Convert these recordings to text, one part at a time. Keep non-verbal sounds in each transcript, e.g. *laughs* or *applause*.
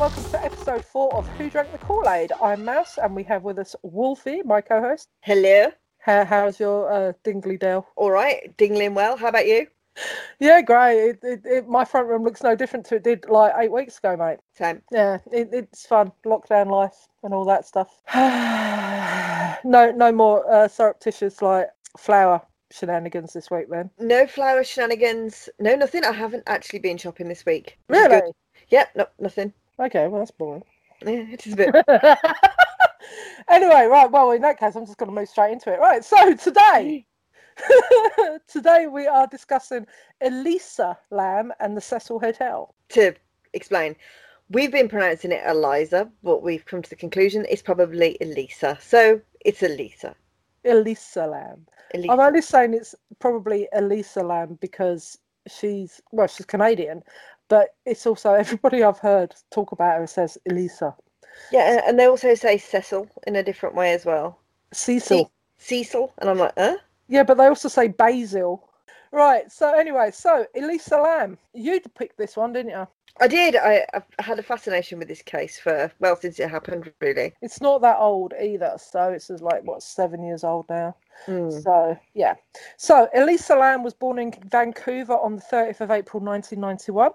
welcome to episode four of Who Drank the Kool Aid. I'm Mouse, and we have with us Wolfie, my co host. Hello. How, how's your uh, Dingley Dale? All right. Dingling well. How about you? Yeah, great. It, it, it, my front room looks no different to it did like eight weeks ago, mate. Same. Yeah, it, it's fun. Lockdown life and all that stuff. *sighs* no, no more uh, surreptitious like flower shenanigans this week, then. No flower shenanigans. No, nothing. I haven't actually been shopping this week. Really? Yep. No, nothing. Okay, well that's boring. Yeah, it is a bit. *laughs* anyway, right. Well, in that case, I'm just going to move straight into it. Right. So today, *laughs* today we are discussing Elisa Lam and the Cecil Hotel. to explain, we've been pronouncing it Eliza, but we've come to the conclusion it's probably Elisa. So it's Elisa. Elisa Lam. Elisa. I'm only saying it's probably Elisa Lam because she's well, she's Canadian, but it's also *laughs* everybody I've heard talk about her says Elisa. Yeah, and- they also say Cecil in a different way as well. Cecil. Cecil, and I'm like, huh? Yeah, but they also say Basil. Right. So anyway, so Elisa Lam, you picked this one, didn't you? I did. I, I've had a fascination with this case for well since it happened, really. It's not that old either, so it's just like what seven years old now. Mm. So yeah. So Elisa Lam was born in Vancouver on the 30th of April 1991.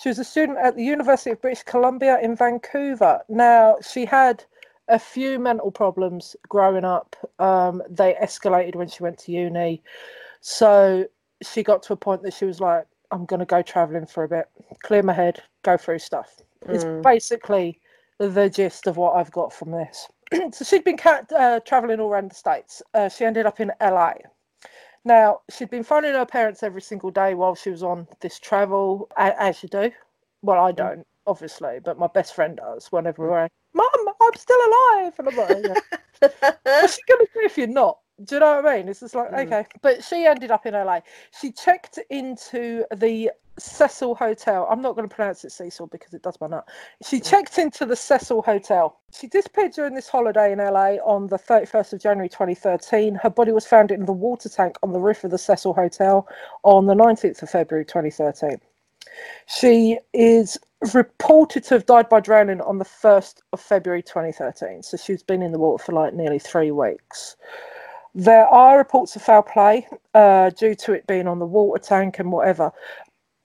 She was a student at the University of British Columbia in Vancouver. Now she had a few mental problems growing up. Um, they escalated when she went to uni. So she got to a point that she was like, I'm going to go traveling for a bit, clear my head, go through stuff. It's Mm. basically the gist of what I've got from this. *clears throat* so she'd been ca- uh, traveling all around the States. Uh, she ended up in LA. Now, she'd been phoning her parents every single day while she was on this travel, as you do. Well, I don't, obviously, but my best friend does whenever mm. we're, Mum, I'm still alive. And I'm like, oh, "Yeah." What's she going to do if you're not? Do you know what I mean? It's just like, Mm. okay. But she ended up in LA. She checked into the Cecil Hotel. I'm not going to pronounce it Cecil because it does my nut. She checked into the Cecil Hotel. She disappeared during this holiday in LA on the 31st of January 2013. Her body was found in the water tank on the roof of the Cecil Hotel on the 19th of February 2013. She is reported to have died by drowning on the 1st of February 2013. So she's been in the water for like nearly three weeks. There are reports of foul play uh, due to it being on the water tank and whatever.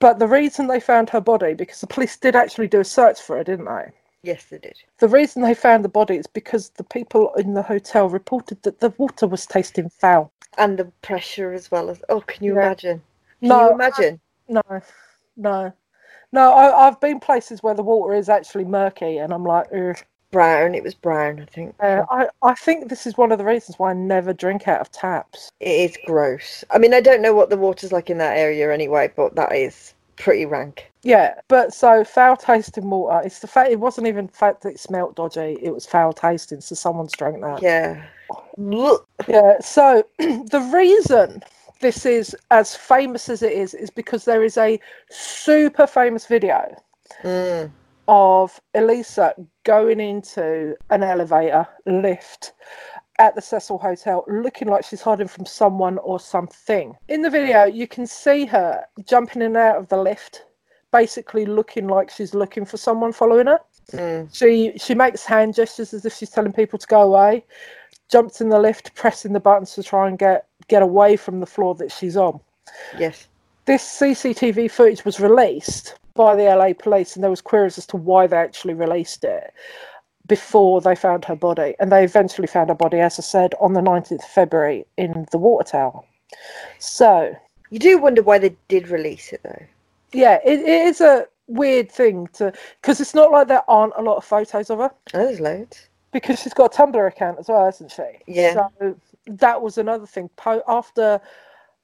But the reason they found her body, because the police did actually do a search for her, didn't they? yes, they did. The reason they found the body is because the people in the hotel reported that the water was tasting foul. And the pressure as well as. Oh, can you Yeah. imagine? Can No, you imagine? No, no, no. I, I've been places where the water is actually murky, and I'm like, Ugh. Brown. It was brown, I think. Uh, I, I think this is one of the reasons why I never drink out of taps. It is gross. I mean, I don't know what the water's like in that area anyway, but that is pretty rank. Yeah, but so foul tasting water. It's the fact it wasn't even the fact that it smelt dodgy. It was foul tasting, so someone's drank that. Yeah. *clears throat* Yeah. So *clears throat* the reason this is as famous as it is is because there is a super famous video Mm. of Elisa going into an elevator lift at the Cecil Hotel looking like she's hiding from someone or something. In the video, you can see her jumping in and out of the lift, basically looking like she's looking for someone following her. Mm. She she makes hand gestures as if she's telling people to go away. Jumps in the lift, pressing the buttons to try and get get away from the floor that she's on. Yes. This CCTV footage was released by the LA police, and there was queries as to why they actually released it before they found her body. And they eventually found her body, as I said, on the 19th of February in the water tower. So, You do wonder why they did release it, though. yeah, it, it is a weird thing to because it's not like there aren't a lot of photos of her Oh, there's loads. because she's got a Tumblr account as well, hasn't she? Yeah. So that was another thing. Po- after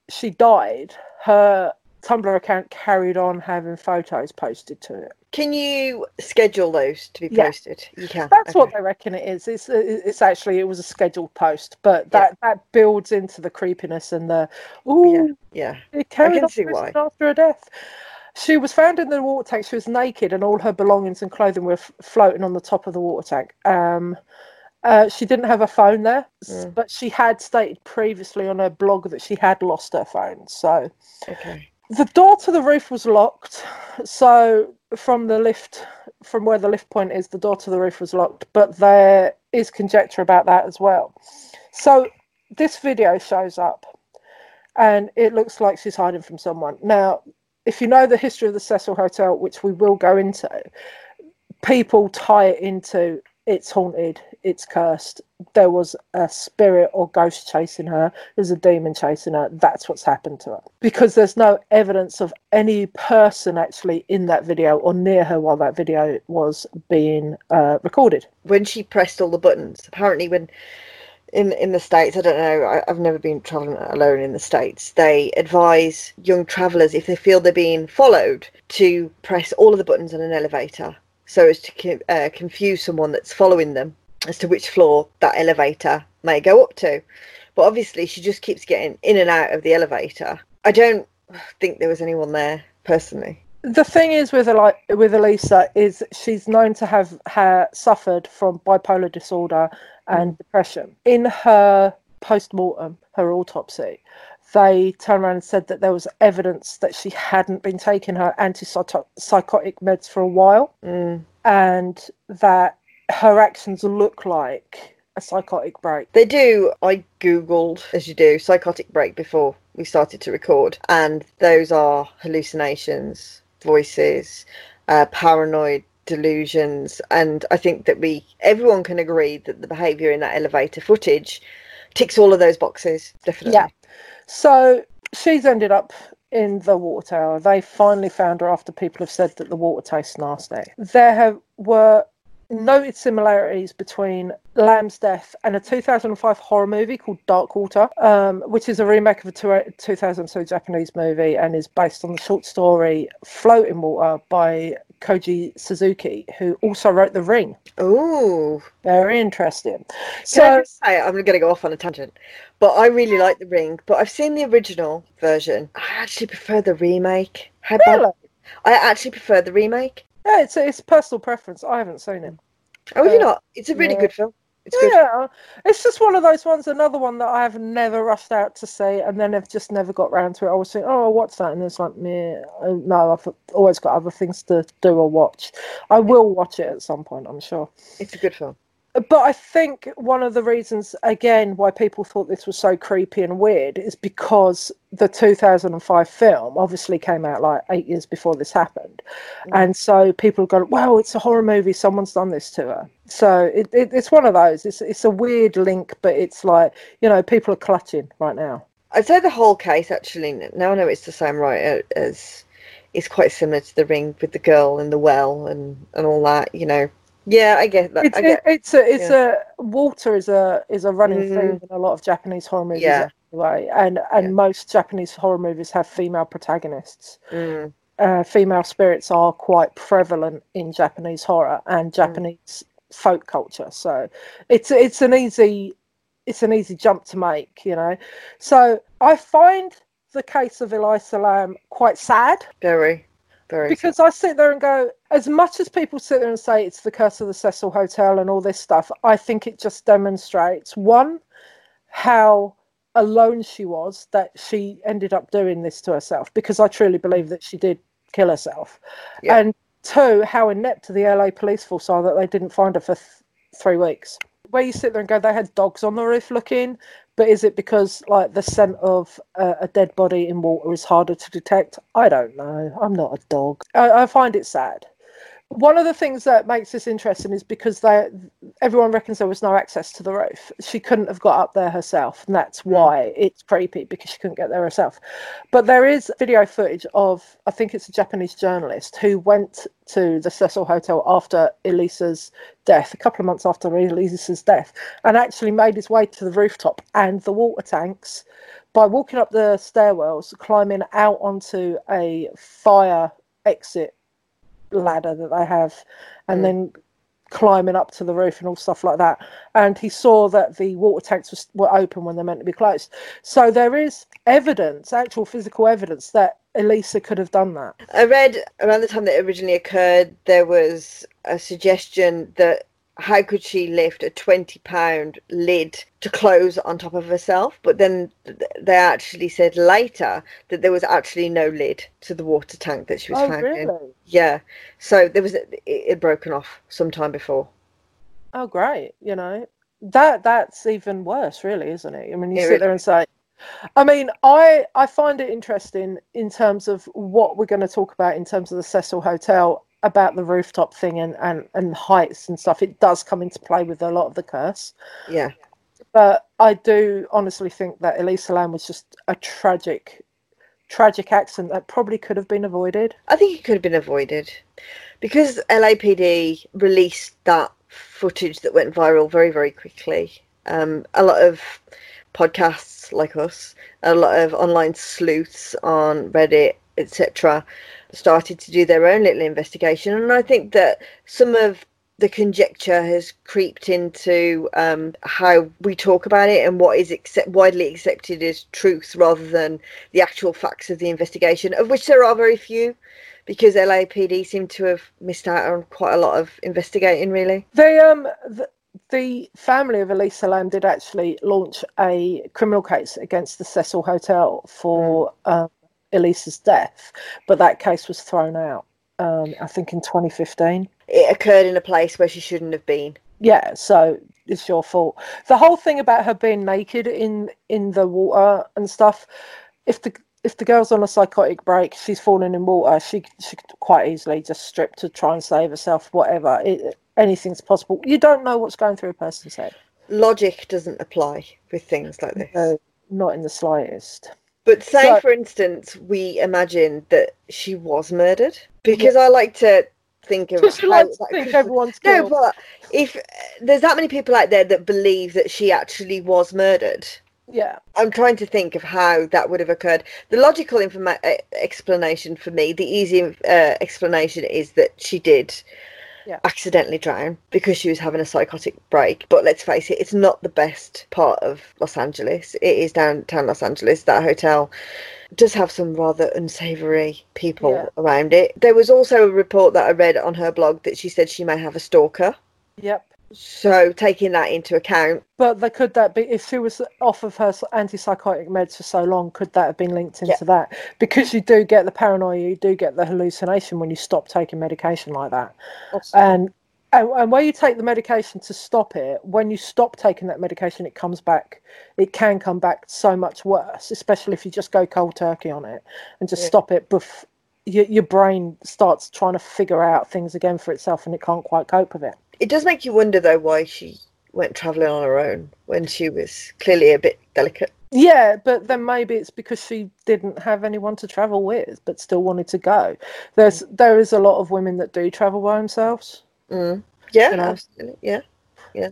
she died, her Tumblr account carried on having photos posted to it. Can you schedule those to be Yeah. posted? You can. That's what okay. they reckon it is. It's it's actually it was a scheduled post, but Yeah. that that builds into the creepiness and the ooh, Yeah. it carried can on see why. after a death. She was found in the water tank. She was naked, and all her belongings and clothing were f- floating on the top of the water tank. Um, uh, she didn't have a phone there, Mm. but she had stated previously on her blog that she had lost her phone. So Okay. The door to the roof was locked, so from the lift, from where the lift point is, the door to the roof was locked. But there is conjecture about that as well. So this video shows up, and it looks like she's hiding from someone. Now, if you know the history of the Cecil Hotel, which we will go into, people tie it into it's haunted, it's cursed. There was a spirit or ghost chasing her, there's a demon chasing her. That's what's happened to her. Because there's no evidence of any person actually in that video or near her while that video was being uh, recorded. When she pressed all the buttons, apparently, when in in the states, I don't know, I, I've never been traveling alone in the states. They advise young travelers if they feel they're being followed to press all of the buttons on an elevator so as to uh, confuse someone that's following them as to which floor that elevator may go up to. But obviously, she just keeps getting in and out of the elevator. I don't think there was anyone there personally. The thing is with like with Elisa is she's known to have ha- suffered from bipolar disorder and mm. depression. In her post mortem, her autopsy, they turned around and said that there was evidence that she hadn't been taking her antipsychotic meds for a while mm. and that her actions look like a psychotic break. They do. I googled, as you do, psychotic break before we started to record, and those are hallucinations, voices, uh, paranoid delusions, and I think that we everyone can agree that the behaviour in that elevator footage ticks all of those boxes. Definitely. Yeah. So she's ended up in the water tower. They finally found her after people have said that the water tastes nasty. There have, were noted similarities between Lam's death and a 2005 horror movie called Dark Water, um, which is a remake of a 2002 Japanese movie and is based on the short story Floating Water by Koji Suzuki, who also wrote The Ring. Oh, very interesting. So say, I'm going to go off on a tangent, but I really like The Ring. But I've seen the original version. I actually prefer the remake. How really? About, I actually prefer the remake. Yeah, it's it's personal preference. I haven't seen it. Oh, uh, you not? It's a really yeah. good film. It's yeah, it's just one of those ones. Another one that I have never rushed out to see, and then I've just never got round to it. I was thinking, oh, what's that? And it's like, me, uh, no, I've always got other things to do or watch. I will watch it at some point, I'm sure. It's a good film but I think one of the reasons, again, why people thought this was so creepy and weird is because the 2005 film obviously came out like eight years before this happened. Mm. And so people go, well, it's a horror movie. Someone's done this to her. So it, it, it's one of those. It's, it's a weird link, but it's like, you know, people are clutching right now. I'd say the whole case, actually, now I know it's the same writer as. It's quite similar to the ring with the girl in the well and, and all that, you know, yeah, I get that. It's, get, it's a it's yeah. a water is a is a running mm. theme in a lot of Japanese horror movies yeah. anyway, and and yeah. most Japanese horror movies have female protagonists. Mm. Uh, female spirits are quite prevalent in Japanese horror and mm. Japanese mm. folk culture, so it's it's an easy it's an easy jump to make, you know. So I find the case of Elisa Lam quite sad. Very. Very because I sit there and go, as much as people sit there and say it's the curse of the Cecil Hotel and all this stuff, I think it just demonstrates one, how alone she was that she ended up doing this to herself, because I truly believe that she did kill herself. Yeah. And two, how inept the LA police force are that they didn't find her for th- three weeks. Where you sit there and go, they had dogs on the roof looking, but is it because like the scent of uh, a dead body in water is harder to detect? I don't know. I'm not a dog. I, I find it sad one of the things that makes this interesting is because they everyone reckons there was no access to the roof. She couldn't have got up there herself, and that's hmm. why it's creepy because she couldn't get there herself. But there is video footage of I think it's a Japanese journalist who went to the Cecil Hotel after Elisa's death, a couple of months after Elisa's death, and actually made his way to the rooftop and the water tanks by walking up the stairwells, climbing out onto a fire exit ladder that they have, and mm. then climbing up to the roof and all stuff like that. And he saw that the water tanks was, were open when they're meant to be closed. So there is evidence, actual physical evidence, that Elisa could have done that. I read around the time that originally occurred, there was a suggestion that how could she lift a 20 pound lid to close on top of herself? But then they actually said later that there was actually no lid to the water tank that she was oh, found really? in. Yeah. So there was it had broken off sometime before. Oh, great. You know, that that's even worse, really, isn't it? I mean, you It sit really there and say, I mean, I I find it interesting in terms of what we're going to talk about in terms of the Cecil Hotel about the rooftop thing and, and, and heights and stuff. It does come into play with a lot of the curse. Yeah. But I do honestly think that Elisa Lam was just a tragic, tragic accident that probably could have been avoided. I think it could have been avoided because LAPD released that footage that went viral very, very quickly. Um, a lot of podcasts like us, a lot of online sleuths on Reddit, etc., started to do their own little investigation, and I think that some of the conjecture has creeped into um, how we talk about it and what is accept- widely accepted as truth rather than the actual facts of the investigation, of which there are very few, because LAPD seem to have missed out on quite a lot of investigating, really. They um the, the family of Elisa Lam did actually launch a criminal case against the Cecil Hotel for um, Elisa's death, but that case was thrown out. Um, I think in 2015. It occurred in a place where she shouldn't have been. Yeah, so it's your fault. The whole thing about her being naked in in the water and stuff. If the if the girl's on a psychotic break, she's falling in water. She she could quite easily just strip to try and save herself. Whatever, it, anything's possible. You don't know what's going through a person's head. Logic doesn't apply with things like this. No, not in the slightest. But say, So- for instance, we imagine that she was murdered, because I like to think of Because you how like to think everyone's No, but if uh, there's that many people out there that believe that she actually was murdered, Yeah, I'm trying to think of how that would have occurred. The logical informa- explanation for me, the easy uh, explanation is that she did Yeah. accidentally drown because she was having a psychotic break. But let's face it, it's not the best part of Los Angeles. It is downtown Los Angeles. That hotel does have some rather unsavory people Yeah. around it. There was also a report that I read on her blog that she said she may have a stalker. yep. So taking that into account, But they, could that be if she was off of her antipsychotic meds for so long? Could that have been linked into Yeah. that? Because you do get the paranoia, you do get the hallucination when you stop taking medication like that. And and, and when you take the medication to stop it, when you stop taking that medication, it comes back. It can come back so much worse, especially if you just go cold turkey on it and just Yeah. stop it. Bef- your, your brain starts trying to figure out things again for itself, and it can't quite cope with it. It does make you wonder, though, why she went travelling on her own when she was clearly a bit delicate. Yeah, but then maybe it's because she didn't have anyone to travel with, but still wanted to go. There's there is a lot of women that do travel by themselves. Mm. Yeah, You know? absolutely. Yeah.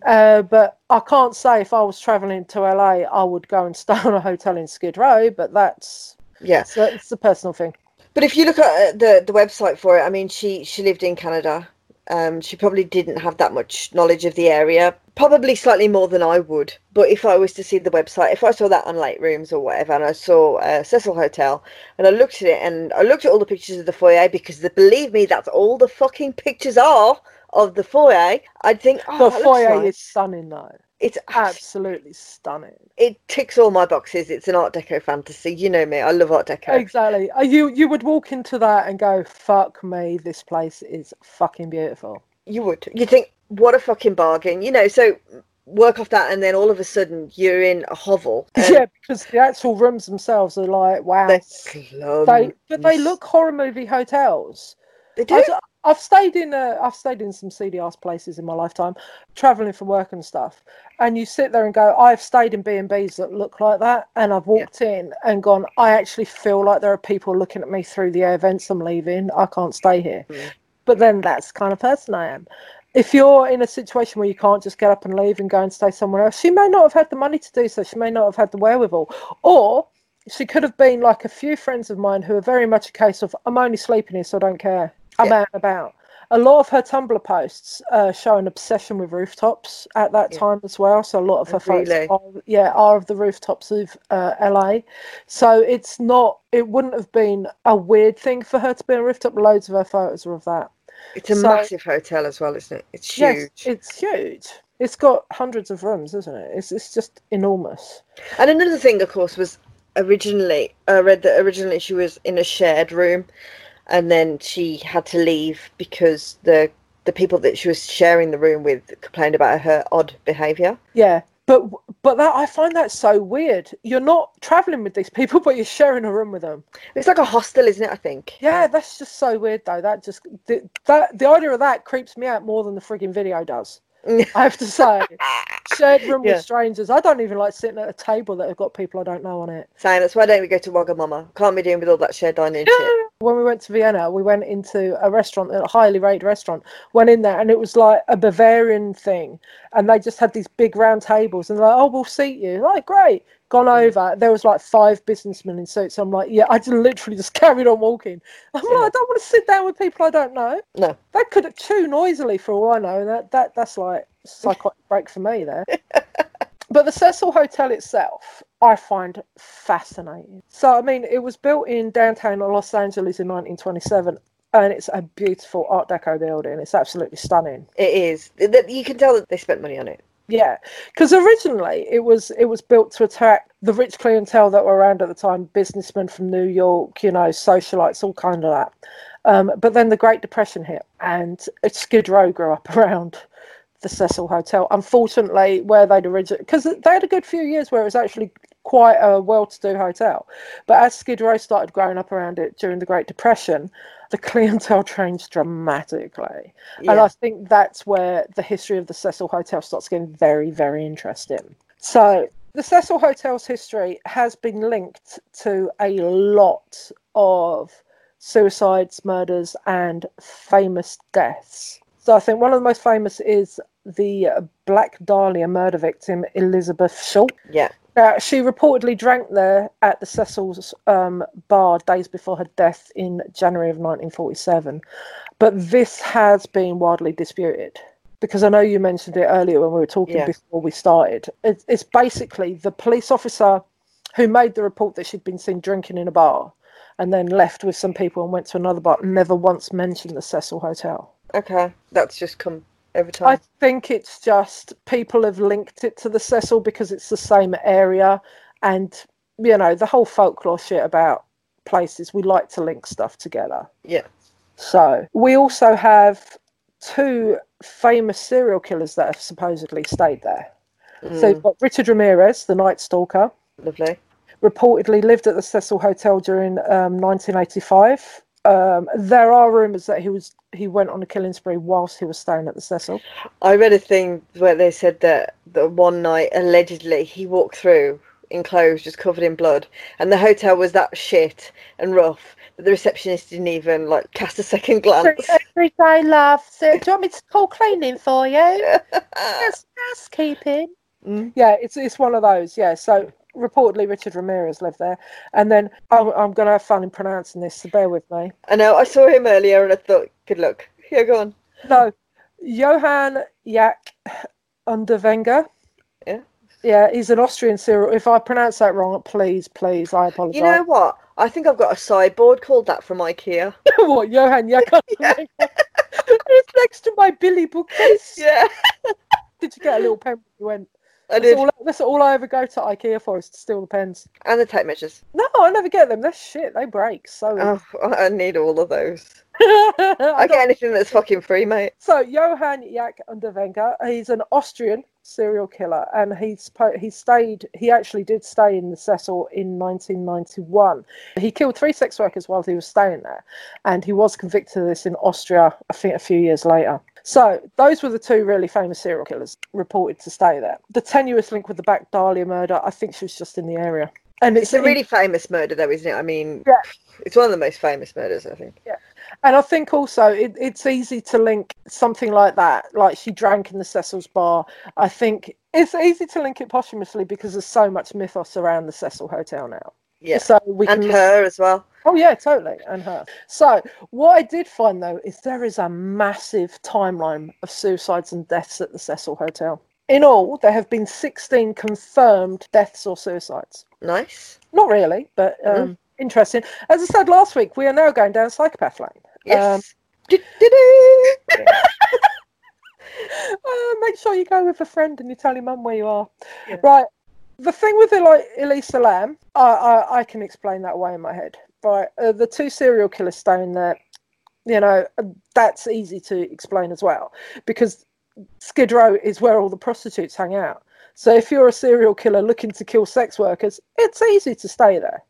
Uh, but I can't say if I was traveling to LA, I would go and *laughs* stay on a hotel in Skid Row. But that's Yeah. so it's a personal thing. But if you look at uh, the the website for it, I mean, she she lived in Canada. Um, she probably didn't have that much knowledge of the area. Probably slightly more than I would. But if I was to see the website, if I saw that on Late Rooms or whatever, and I saw uh, Cecil Hotel, and I looked at it, and I looked at all the pictures of the foyer because the, believe me, that's all the fucking pictures are of the foyer. I'd think, oh, the foyer nice. is stunning, though. It's *laughs* Absolutely stunning. it ticks all my boxes. It's an Art Deco fantasy. You know me. I love Art Deco. Exactly. Uh, You you would walk into that and go, "Fuck me, this place is fucking beautiful." You would. You think, what a fucking bargain. You know, so work off that, and then all of a sudden you're in a hovel. *laughs* yeah, because the actual rooms themselves are like, wow. They're They, but they look horror movie hotels. They do. I've, I've stayed in uh, I've stayed in some seedy ass places in my lifetime, traveling for work and stuff. And you sit there and go, I've stayed in B and B's that look like that, and I've walked in and gone, I actually feel like there are people looking at me through the air vents. I'm leaving. I can't stay here. Mm. But then that's the kind of person I am. If you're in a situation where you can't just get up and leave and go and stay somewhere else, she may not have had the money to do so. She may not have had the wherewithal, or she could have been like a few friends of mine who are very much a case of I'm only sleeping here, so I don't care. I'm Yeah. out and about. a lot of her Tumblr posts uh, show an obsession with rooftops at that Yeah. time as well. So a lot of her really? photos, are, yeah, are of the rooftops of uh, LA. So it's not, it wouldn't have been a weird thing for her to be on a rooftop. Loads of her photos are of that. It's a So- massive hotel as well, isn't it? It's huge. Yes, it's huge. It's got hundreds of rooms, isn't it? It's it's just enormous. And another thing, of course, was originally I read that originally she was in a shared room, and then she had to leave because the the people that she was sharing the room with complained about her odd behaviour. Yeah, but but that I find that so weird. You're not traveling with these people, *laughs* but you're sharing a room with them. It's like a hostel, isn't it? I think. Yeah, that's just so weird, though. That just the, that the idea of that creeps me out more than the frigging video does. I have to say, *laughs* shared room Yeah. with strangers. I don't even like sitting at a table that have got people I don't know on it. Saying that's why don't we go to Wagamama? Can't be doing with all that shared dining shit. *gasps* When we went to Vienna, we went into a restaurant, a highly rated restaurant. Went in there, and it was like a Bavarian thing, and they just had these big round tables, and they're like, "Oh, we'll seat you." Like, great. Gone over. There was like five businessmen in suits. I'm like, yeah. I just literally just *laughs* carried on walking. I'm Yeah. like, I don't want to sit down with people I don't know. No. They could have too noisily for all I know. That that that's like psychotic *laughs* break for me there. but the Cecil Hotel itself, I find fascinating. So I mean, it was built in downtown Los Angeles in 1927, and it's a beautiful Art Deco building. It's absolutely stunning. It is. You can tell that they spent money on it. Yeah, because originally it was it was built to attack the rich clientele that were around at the time, businessmen from New York, you know, socialites, all kind of that. Um, but then the Great Depression hit, and Skid Row grew up *laughs* around the Cecil Hotel. Unfortunately, where they'd originally, because they had a good few years where it was actually quite a well-to-do hotel, but as Skid Row started growing up around it during the Great Depression, the clientele changed dramatically. And I think that's where the history of the Cecil Hotel starts getting very, very interesting. So, the Cecil Hotel's history has been linked to a lot of suicides, murders, and famous deaths. So, I think one of the most famous is the Black Dahlia murder victim, Elizabeth Schultz. Yeah. Now, she reportedly drank there at the Cecil's um, bar days before her death in January of 1947. But this has been widely disputed because I know you mentioned it earlier when we were talking Yeah. before we started. It's, it's basically the police officer who made the report that she'd been seen drinking in a bar and then left with some people and went to another bar never once mentioned the Cecil Hotel. Okay. That's just come over I think it's just people have linked it to the Cecil because it's the same area, and you know the whole folklore shit about places. We like to link stuff together. Yeah. So we also have two famous serial killers that have supposedly stayed there. So Mm, you've got Richard Ramirez, the Night Stalker, lovely. reportedly lived at the Cecil Hotel during um, 1985. Um, there are rumours that he was he went on a killing spree whilst he was staying at the Cecil. I read a thing where they said that that one night allegedly he walked through in clothes just covered in blood, and the hotel was that shit and rough that the receptionist didn't even like cast a second glance. Every day, love. So, do you want me to call cleaning for you? *laughs* Yes, housekeeping. Mm. Yeah, it's it's one of those. Yeah, so reportedly Richard Ramirez lived there, and then I'm I'm gonna have fun in pronouncing this, so bear with me. I know. I saw him earlier, and I thought, good luck. Here, go on. No, Johann Jack Underwenger. Yeah. Yeah, he's an Austrian serial. If I pronounce that wrong, please, please, I apologise. You know what? I think I've got a sideboard called that from IKEA. *laughs* what, Johann Jack *laughs* Underwenger? it's next to my Billy bookcase. Yeah, Did you get a little pen when you went? I That's did. all, that's all I ever go to IKEA for is to steal the pens. And the tape measures. No, I never get them. They're shit. They break. So Oh, I need all of those. *laughs* I get anything that's fucking free, mate. so Johann Jack Underwenger, he's an Austrian serial killer, and he's he stayed. He actually did stay in the Cecil in 1991. He killed three sex workers while he was staying there, and he was convicted of this in Austria. I think a few years later. So those were the two really famous serial killers reported to stay there. The tenuous link with the Back Dahlia murder, I think she was just in the area. And It's a really famous murder, though, isn't it? I mean, Yeah. it's one of the most famous murders, I think. And I think also it, it's easy to link something like that, like she drank in the Cecil's bar. I think it's easy to link it posthumously because there's so much mythos around the Cecil Hotel now. Yeah. So we And can her as well. Oh yeah, totally, and her. So what I did find though is there is a massive timeline of suicides and deaths at the Cecil Hotel. In all, there have been 16 confirmed deaths or suicides. Nice. Not really, but um, interesting. As I said last week, we are now going down psychopath lane. Yes. Um, *laughs* Uh, make sure you go with a friend and you tell your mum where you are. Yeah. Right. The thing with like Elisa Lam, I, I I can explain that away in my head. Right. Uh, the two serial killers staying there, you know, that's easy to explain as well because Skid Row is where all the prostitutes hang out. So if you're a serial killer looking to kill sex workers, it's easy to stay there.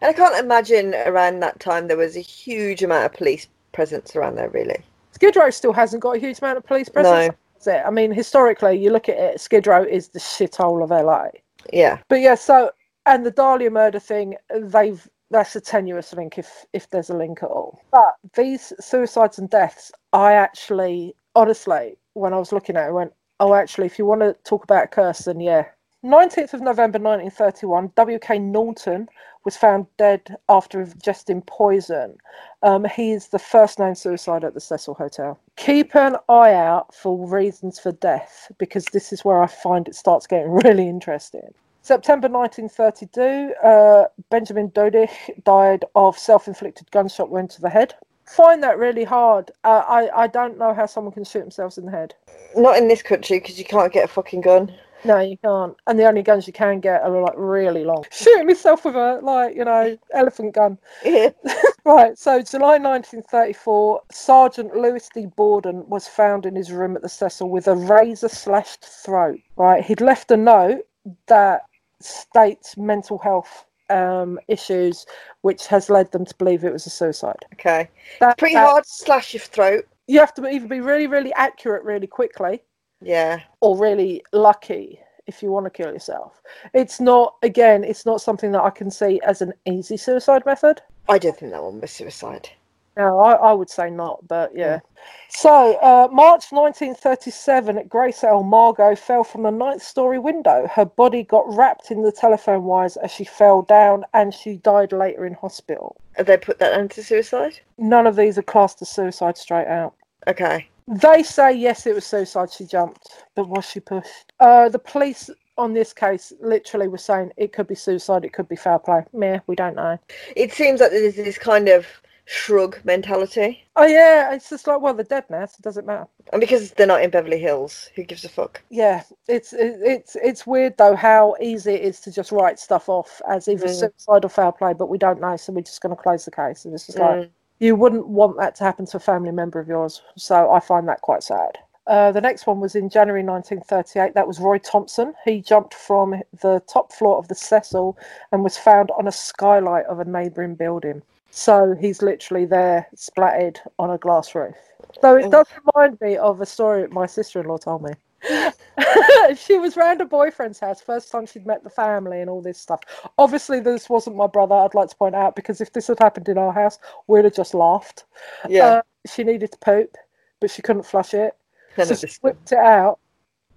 And I can't imagine around that time there was a huge amount of police presence around there, really. Skid Row still hasn't got a huge amount of police presence. That's it. I mean, historically, you look at it, Skid Row is the shithole of LA. Yeah. But yeah, so and the Dahlia murder thing, they've that's a tenuous link if if there's a link at all. But these suicides and deaths, I actually, honestly, when I was looking at it, I went, oh, actually, if you want to talk about a curse, then yeah. 19th of November 1931, W.K. Norton was found dead after ingesting poison. Um, he is the first known suicide at the Cecil Hotel. Keep an eye out for reasons for death because this is where I find it starts getting *laughs* really interesting. September 1932, uh, Benjamin Dodich died of self inflicted gunshot wound to the head. Find that really hard. Uh, I, I don't know how someone can shoot themselves in the head. Not in this country because you can't get a fucking gun. No, you can't. And the only guns you can get are like really long. Shooting myself with a like you know elephant gun. Yeah. *laughs* Right. So July 1934, Sergeant Lewis D. Borden was found in his room at the Cecil with a razor slashed throat. Right. He'd left a note that states mental health um, issues, which has led them to believe it was a suicide. Okay. That, Pretty that- hard to slash your throat. You have to either be really, really accurate really quickly, Yeah. or really lucky if you want to kill yourself. It's not, again, it's not something that I can see as an easy suicide method. I don't think that one was suicide. No, I, I would say not, but yeah. So, uh, March 1937 at Grace L. Margot fell from a ninth story window. Her body got wrapped in the telephone wires as she fell down and she died later in hospital. Have they put that into suicide? None of these are classed as suicide straight out. Okay. They say yes, it was suicide. She jumped, but was she pushed? Uh, the police on this case literally were saying it could be suicide, it could be foul play. Meh, we don't know. It seems like there's this kind of shrug mentality. Oh yeah, it's just like well, they're dead now, so it doesn't matter. And because they're not in Beverly Hills, who gives a fuck? Yeah, it's it's it's weird though how easy it is to just write stuff off as either Mm. suicide or foul play, but we don't know, so we're just going to close the case. And it's just like Mm. You wouldn't want that to happen to a family member of yours, so I find that quite sad. Uh, the next one was in January 1938. That was Roy Thompson. He jumped from the top floor of the Cecil and was found on a skylight of a neighbouring building. So he's literally there, splattered on a glass roof. So it Oh. does remind me of a story my sister-in-law told me. *laughs* she was round a boyfriend's house first time she'd met the family and all this stuff. Obviously this wasn't my brother i'd like to point out because if this had happened in our house we'd have just laughed. Yeah. Uh, she needed to poop but she couldn't flush it. So she whipped it out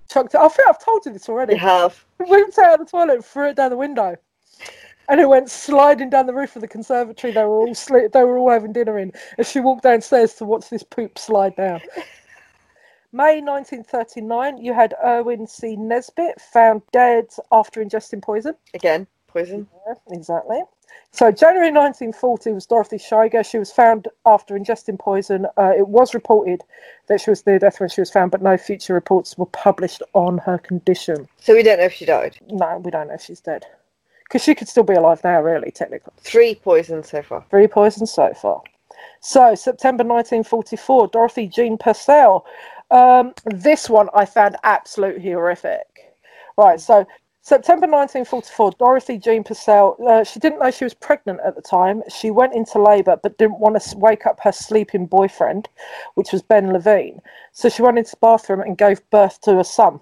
chucked it i think i've told you this already. You have. whipped it out of the toilet and threw it down the window. And it went sliding down the roof of the conservatory they were all sli- they were all having dinner in and she walked downstairs to watch this poop slide down May 1939, you had Erwin C. Nesbitt found dead after ingesting poison. Again, poison. Yeah, exactly. So, January 1940 was Dorothy Shiger. She was found after ingesting poison. Uh, it was reported that she was near death when she was found, but no future reports were published on her condition. So we don't know if she died. No, we don't know if she's dead. Because she could still be alive now, really, technically. Three poisons so far. Three poisons so far. So, September 1944, Dorothy Jean Purcell. Um, this one I found absolutely horrific. Right, so September 1944, Dorothy Jean Purcell, uh, she didn't know she was pregnant at the time. She went into labour but didn't want to wake up her sleeping boyfriend, which was Ben Levine. So she went into the bathroom and gave birth to a son.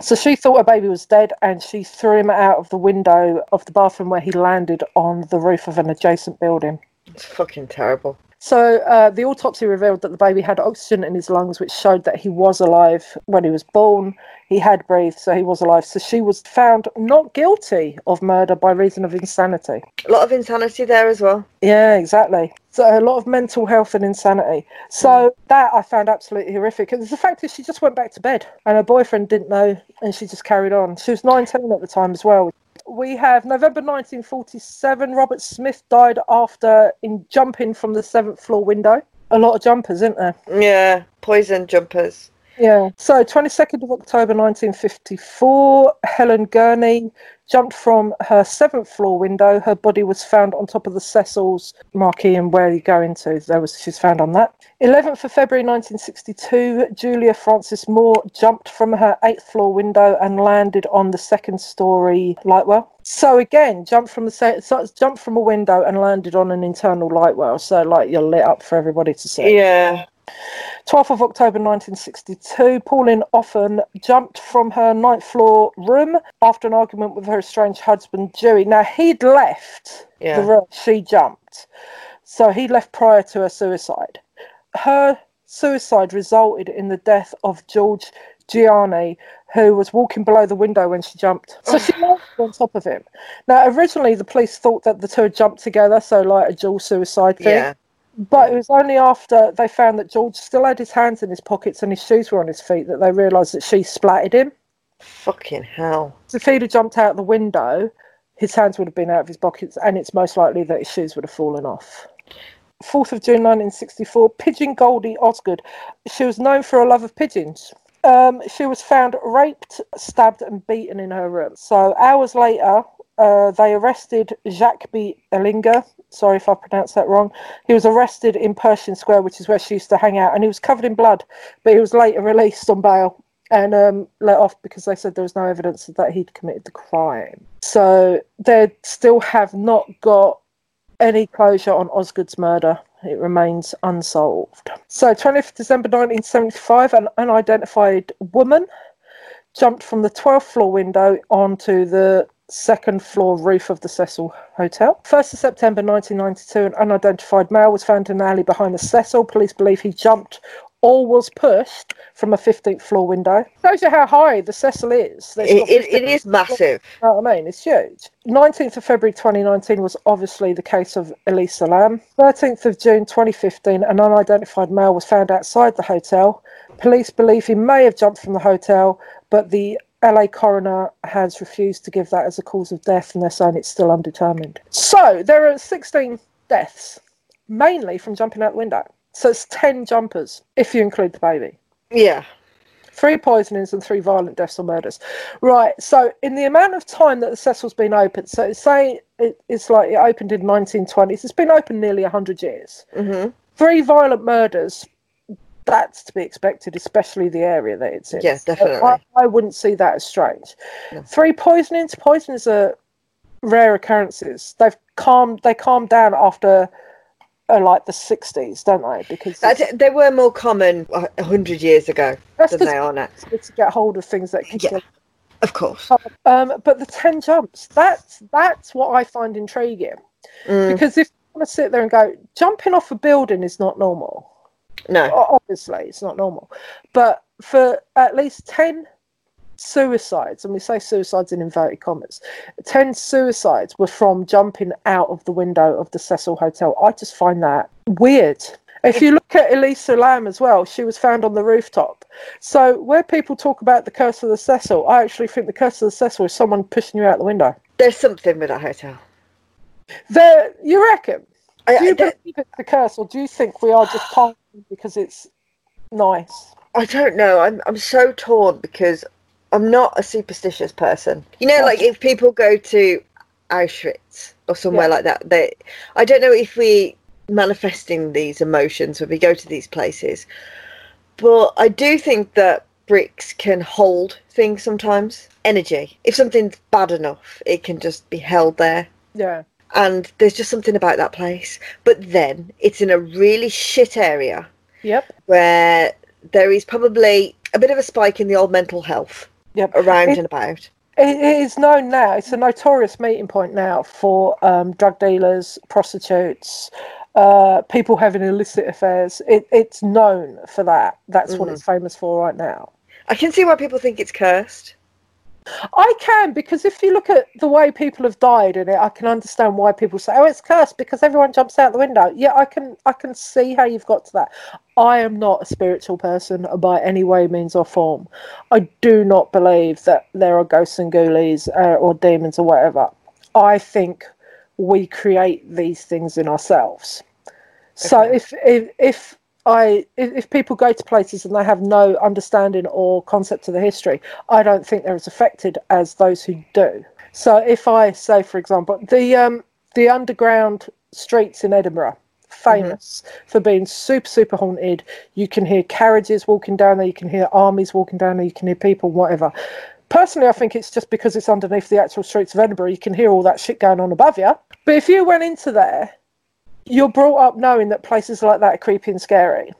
So she thought her baby was dead and she threw him out of the window of the bathroom where he landed on the roof of an adjacent building. It's fucking terrible. So uh, the autopsy revealed that the baby had oxygen in his lungs, which showed that he was alive when he was born. He had breathed, so he was alive. So she was found not guilty of murder by reason of insanity. A lot of insanity there as well. Yeah, exactly. So a lot of mental health and insanity. So that I found absolutely horrific. And the fact is, she just went back to bed, and her boyfriend didn't know, and she just carried on. She was 19 at the time as well. We have November 1947. Robert Smith died after in jumping from the seventh floor window. A lot of jumpers, isn't there? Yeah, poison jumpers. Yeah. So 22nd of October 1954, Helen Gurney jumped from her seventh floor window. Her body was found on top of the Cecil's marquee and where you go into. There was she's found on that. 11th of February 1962, Julia Frances Moore jumped from her eighth floor window and landed on the second story light well. So again, jumped from the so jumped from a window and landed on an internal light well. So like you're lit up for everybody to see. Yeah. 12th of October 1962, Pauline Offen jumped from her ninth floor room after an argument with her estranged husband, Dewey. Now, he'd left Yeah. the room, she jumped. So he left prior to her suicide. Her suicide resulted in the death of George Gianni, who was walking below the window when she jumped. So she *sighs* landed on top of him. Now, originally, the police thought that the two had jumped together, so like a dual suicide thing. Yeah. But it was only after they found that George still had his hands in his pockets and his shoes were on his feet that they realised that she splatted him. Fucking hell. So if he'd have jumped out the window, his hands would have been out of his pockets and it's most likely that his shoes would have fallen off. 4th of June 1964, Pigeon Goldie Osgood. She was known for her love of pigeons. Um, she was found raped, stabbed, and beaten in her room. So hours later, uh, they arrested Jacques B. Ellinger. Sorry if I pronounced that wrong. He was arrested in Pershing Square, which is where she used to hang out, and he was covered in blood. But he was later released on bail and um, let off because they said there was no evidence that he'd committed the crime. So they still have not got any closure on Osgood's murder. It remains unsolved. So, 20th December 1975, an unidentified woman jumped from the 12th floor window onto the second floor roof of the Cecil Hotel. 1st of September 1992, an unidentified male was found in an alley behind the Cecil. Police believe he jumped or was pushed from a 15th floor window. Shows you how high the Cecil is. It, it, it is massive. you know what I mean? It's huge. 19th of February 2019 was obviously the case of Elisa Salam. 13th of June 2015, an unidentified male was found outside the hotel. Police believe he may have jumped from the hotel, but the LA coroner has refused to give that as a cause of death and they're saying it's still undetermined. So there are 16 deaths, mainly from jumping out the window. So it's 10 jumpers, if you include the baby Yeah. three poisonings and three violent deaths or murders. Right. So in the amount of time that the Cecil's been open, so say it, it's like it opened in 1920s. It's been open nearly 100 years. hmm Three violent murders. That's to be expected, especially the area that it's in. Yeah, So definitely. I, I wouldn't see that as strange. No. Three poisonings. Poisonings are rare occurrences. They've calmed. They calm down after. Uh, like the 60s, don't they? Because they were more common a a hundred years ago than they are now. to get hold of things that can Yeah. Of course. Um, but the ten jumps, that's that's what I find intriguing. Mm, Because if you want to sit there and go, jumping off a building is not normal. No. Obviously, it's not normal. But for at least ten suicides, and we say suicides in inverted commas, ten suicides were from jumping out of the window of the Cecil Hotel. I just find that weird. If you look at Elisa Lam as well, she was found on the rooftop. So where people talk about the curse of the Cecil, I actually think the curse of the Cecil is someone pushing you out the window. There's something with that hotel. There, you reckon? I, Do you believe it's the curse, or do you think we are just partying because it's nice? I don't know. I'm I'm so torn because I'm not a superstitious person. You know, like if people go to Auschwitz or somewhere Yeah. like that, they I don't know if we manifesting these emotions when we go to these places. But I do think that bricks can hold things sometimes. Energy. If something's bad enough, it can just be held there. Yeah, And there's just something about that place. But then it's in a really shit area yep, where there is probably a bit of a spike in the old mental health yep. around It- and about. It is known now. It's a notorious meeting point now for um, drug dealers, prostitutes, uh, people having illicit affairs. It, it's known for that. That's what Mhm. it's famous for right now. I can see why people think it's cursed. I can because if you look at the way people have died in it, I can understand why people say, "Oh, it's cursed," because everyone jumps out the window. Yeah, I can, I can see how you've got to that. I am not a spiritual person by any way, means, or form. I do not believe that there are ghosts and ghoulies uh, or demons or whatever. I think we create these things in ourselves. So if if if I if, people go to places and they have no understanding or concept of the history, I don't think they're as affected as those who do. So if I say, for example, the um the underground streets in Edinburgh, famous for being super super haunted. You can hear carriages walking down there. You can hear armies walking down there. You can hear people, whatever. Personally, I think it's just because it's underneath the actual streets of Edinburgh. You can hear all that shit going on above you. But if you went into there, you're brought up knowing that places like that are creepy and scary.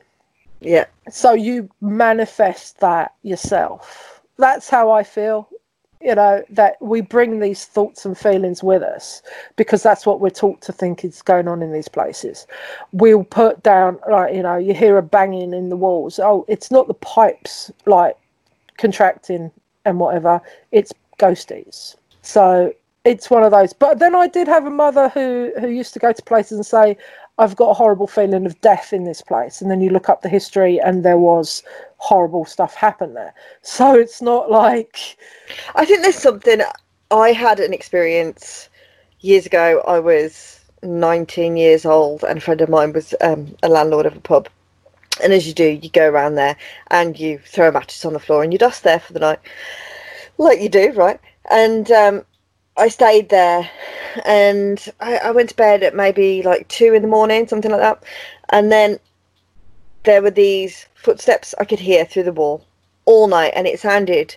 Yeah. So you manifest that yourself. That's how I feel. You know, that we bring these thoughts and feelings with us because that's what we're taught to think is going on in these places. We'll put down, like, you know, you hear a banging in the walls. Oh, it's not the pipes like contracting and whatever, it's ghosties. So it's one of those. But then I did have a mother who who used to go to places and say, "I've got a horrible feeling of death in this place," and then you look up the history, and there was horrible stuff happen there. So it's not like I think there's something. I had an experience years ago. I was 19 years old, and a friend of mine was um, a landlord of a pub. And as you do, you go around there and you throw a mattress on the floor and you dust there for the night, like you do, right? And um, I stayed there, and I, I went to bed at maybe like two in the morning, something like that. And then there were these footsteps I could hear through the wall all night, and it sounded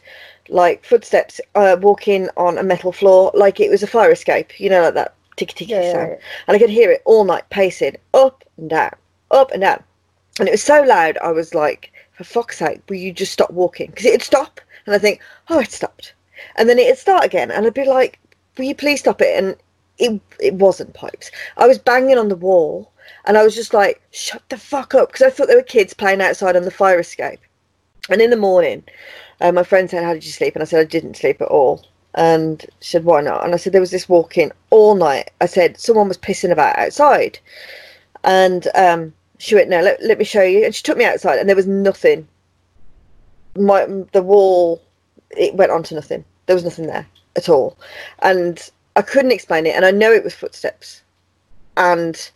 like footsteps uh, walking on a metal floor, like it was a fire escape, you know, like that ticky ticky Yeah, yeah, sound. yeah. And I could hear it all night pacing up and down, up and down. And it was so loud, I was like, for fuck's sake, will you just stop walking? Because it'd stop, and I think, oh, it stopped. And then it'd start again, and I'd be like, will you please stop it? And it, it wasn't pipes. I was banging on the wall, and I was just like, shut the fuck up, because I thought there were kids playing outside on the fire escape. And in the morning, uh, my friend said, How did you sleep? And I said, I didn't sleep at all. And she said, Why not? And I said, There was this walking all night. I said, Someone was pissing about outside. And um, she went, No, let, let me show you. And she took me outside, and there was nothing. My The wall, it went on to nothing. There was nothing there at all. And I couldn't explain it. And I know it was footsteps. And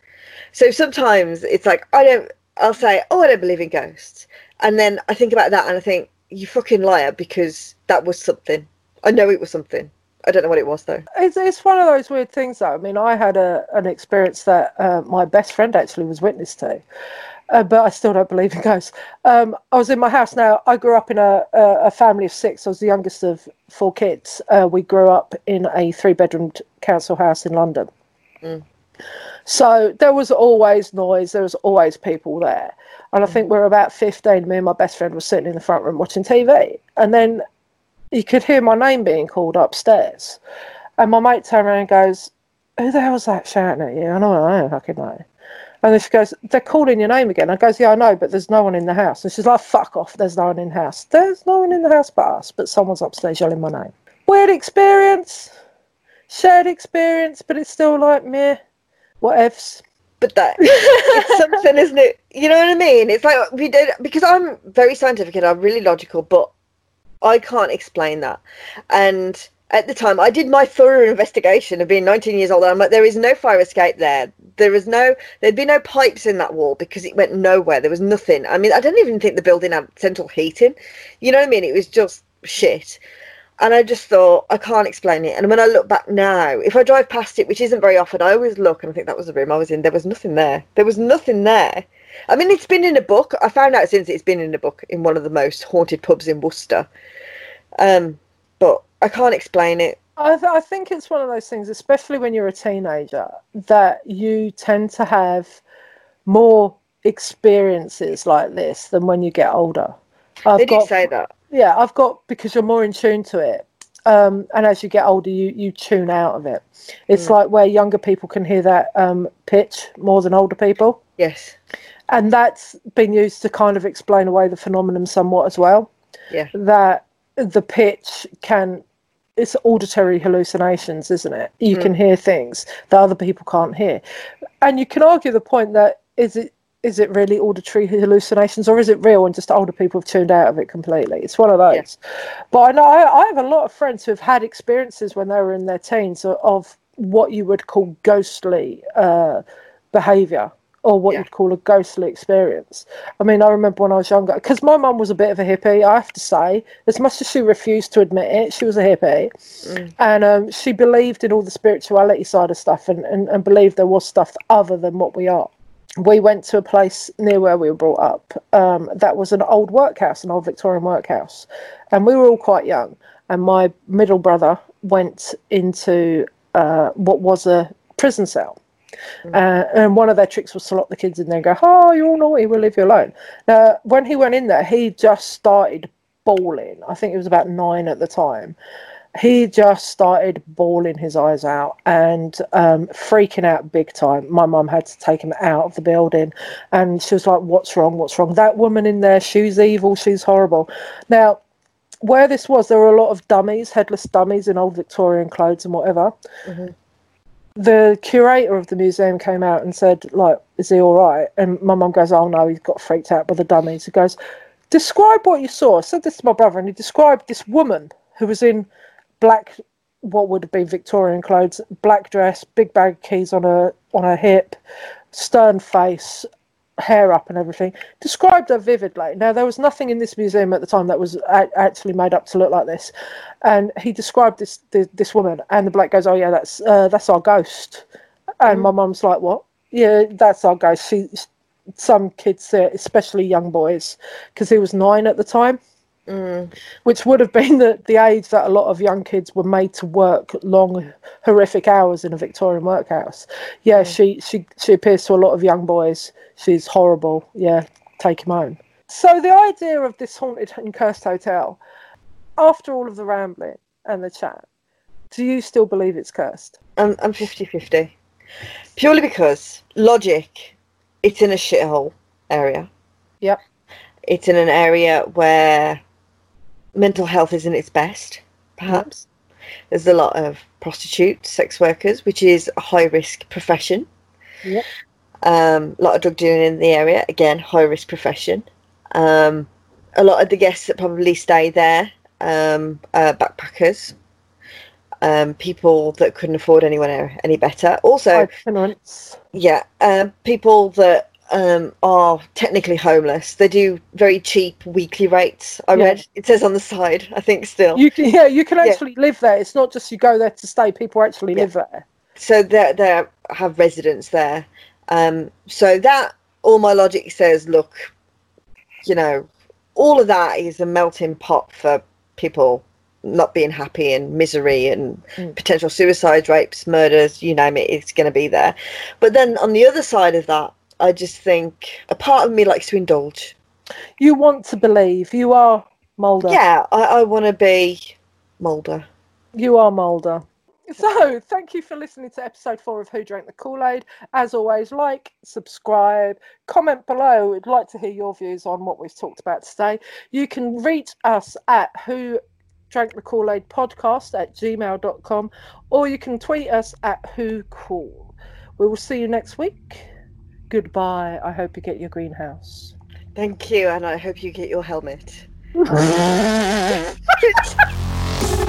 so sometimes it's like, I don't, I'll say, Oh, I don't believe in ghosts. And then I think about that and I think, you fucking liar because that was something. I know it was something. I don't know what it was though. it's it's one of those weird things. Though I mean, I had a an experience that uh, my best friend actually was witness to. Uh, but I still don't believe in ghosts. Um, I was in my house now. I grew up in a, a, a family of six. I was the youngest of four kids. Uh, we grew up in a three bedroomed council house in London. Mm. So there was always noise, there was always people there. And I think we were about 15. Me and my best friend were sitting in the front room watching TV. And then you could hear my name being called upstairs. And my mate turned around and goes, Who the hell's that shouting at you? I don't know, I don't fucking know. And she goes, They're calling your name again. I goes, Yeah, I know, but there's no one in the house. And she's like, Fuck off, there's no one in the house. There's no one in the house but us, but someone's upstairs yelling my name. Weird experience, shared experience, but it's still like, meh, whatevs. But that it's something, isn't it? You know what I mean? It's like we did because I'm very scientific and I'm really logical, but I can't explain that. And at the time, I did my thorough investigation of being 19 years old. I'm like, there is no fire escape there. There is no, there'd be no pipes in that wall because it went nowhere. There was nothing. I mean, I don't even think the building had central heating. You know what I mean? It was just shit. And I just thought, I can't explain it. And when I look back now, if I drive past it, which isn't very often, I always look and I think that was the room I was in. There was nothing there. There was nothing there. I mean, it's been in a book. I found out since it's been in a book in one of the most haunted pubs in Worcester. Um, but I can't explain it. I, th- I think it's one of those things, especially when you're a teenager, that you tend to have more experiences like this than when you get older. I've they got, say that. yeah, I've got because you're more in tune to it. Um, and as you get older, you, you tune out of it. It's Mm. like where younger people can hear that um, pitch more than older people. Yes. And that's been used to kind of explain away the phenomenon somewhat as well. Yeah. That the pitch can, it's auditory hallucinations, isn't it? You Mm. can hear things that other people can't hear. And you can argue the point that is it is it really auditory hallucinations or is it real and just older people have tuned out of it completely? It's one of those. Yeah. But I know I, I have a lot of friends who've had experiences when they were in their teens of, of what you would call ghostly uh, behaviour or what Yeah. you'd call a ghostly experience. I mean, I remember when I was younger, because my mum was a bit of a hippie, I have to say, as much as she refused to admit it, she was a hippie. Mm. And um, she believed in all the spirituality side of stuff and, and, and believed there was stuff other than what we are. We went to a place near where we were brought up um, that was an old workhouse, an old Victorian workhouse. And we were all quite young. And my middle brother went into uh, what was a prison cell. Uh, and one of their tricks was to lock the kids in there and go, Oh, you're naughty, we'll leave you alone. Now, when he went in there, he just started bawling. I think he was about nine at the time. He just started bawling his eyes out and um, freaking out big time. My mum had to take him out of the building and she was like, What's wrong? What's wrong? That woman in there, she's evil, she's horrible. Now, where this was, there were a lot of dummies, headless dummies in old Victorian clothes and whatever Mhm. The curator of the museum came out and said, like, is he all right? And my mum goes, oh no, he's got freaked out by the dummies. He goes, describe what you saw. I said this to my brother, and he described this woman who was in black, what would have been Victorian clothes, black dress, big bag of keys on her on her hip, stern face, hair up and everything. Described her vividly. Now there was nothing in this museum at the time that was a- actually made up to look like this, and he described this this, this woman, and the bloke goes, "Oh yeah, that's uh, that's our ghost," and my mum's like, "What? Yeah, that's our ghost." She, some kids, say especially young boys, because he was nine at the time Mm. which would have been the, the age that a lot of young kids were made to work long, horrific hours in a Victorian workhouse. Yeah, she, she, she appears to a lot of young boys. She's horrible. Yeah, take him home. So the idea of this haunted and cursed hotel, after all of the rambling and the chat, do you still believe it's cursed? I'm I'm 50-50. Purely because logic, it's in a shithole area. Yep. It's in an area where mental health isn't its best, perhaps. There's a lot of prostitutes, sex workers, which is a high risk profession. Yep. Um, a lot of drug dealing in the area, again, high risk profession. Um, a lot of the guests that probably stay there, um, are backpackers, um, people that couldn't afford anyone any better. Also, yeah, um, people that um, are technically homeless. They do very cheap weekly rates. I Yeah. read it says on the side. I think still. You can, yeah, you can Yeah. actually live there. It's not just you go there to stay. People actually Yeah. live there. so they they have residents there. Um, so that all my logic says, look, you know, all of that is a melting pot for people not being happy and misery and Mm. potential suicides, rapes, murders, you name it, it's going to be there. But then on the other side of that, I just think a part of me likes to indulge. You want to believe. You are Mulder. Yeah, I, I want to be Mulder. You are Mulder. So, thank you for listening to episode four of Who Drank the Kool Aid. As always, like, subscribe, comment below. We'd like to hear your views on what we've talked about today. You can reach us at Who Drank the Kool Aid podcast at gmail.com or you can tweet us at Who Cool. We will see you next week. Goodbye. I hope you get your greenhouse. Thank you, and I hope you get your helmet. *laughs*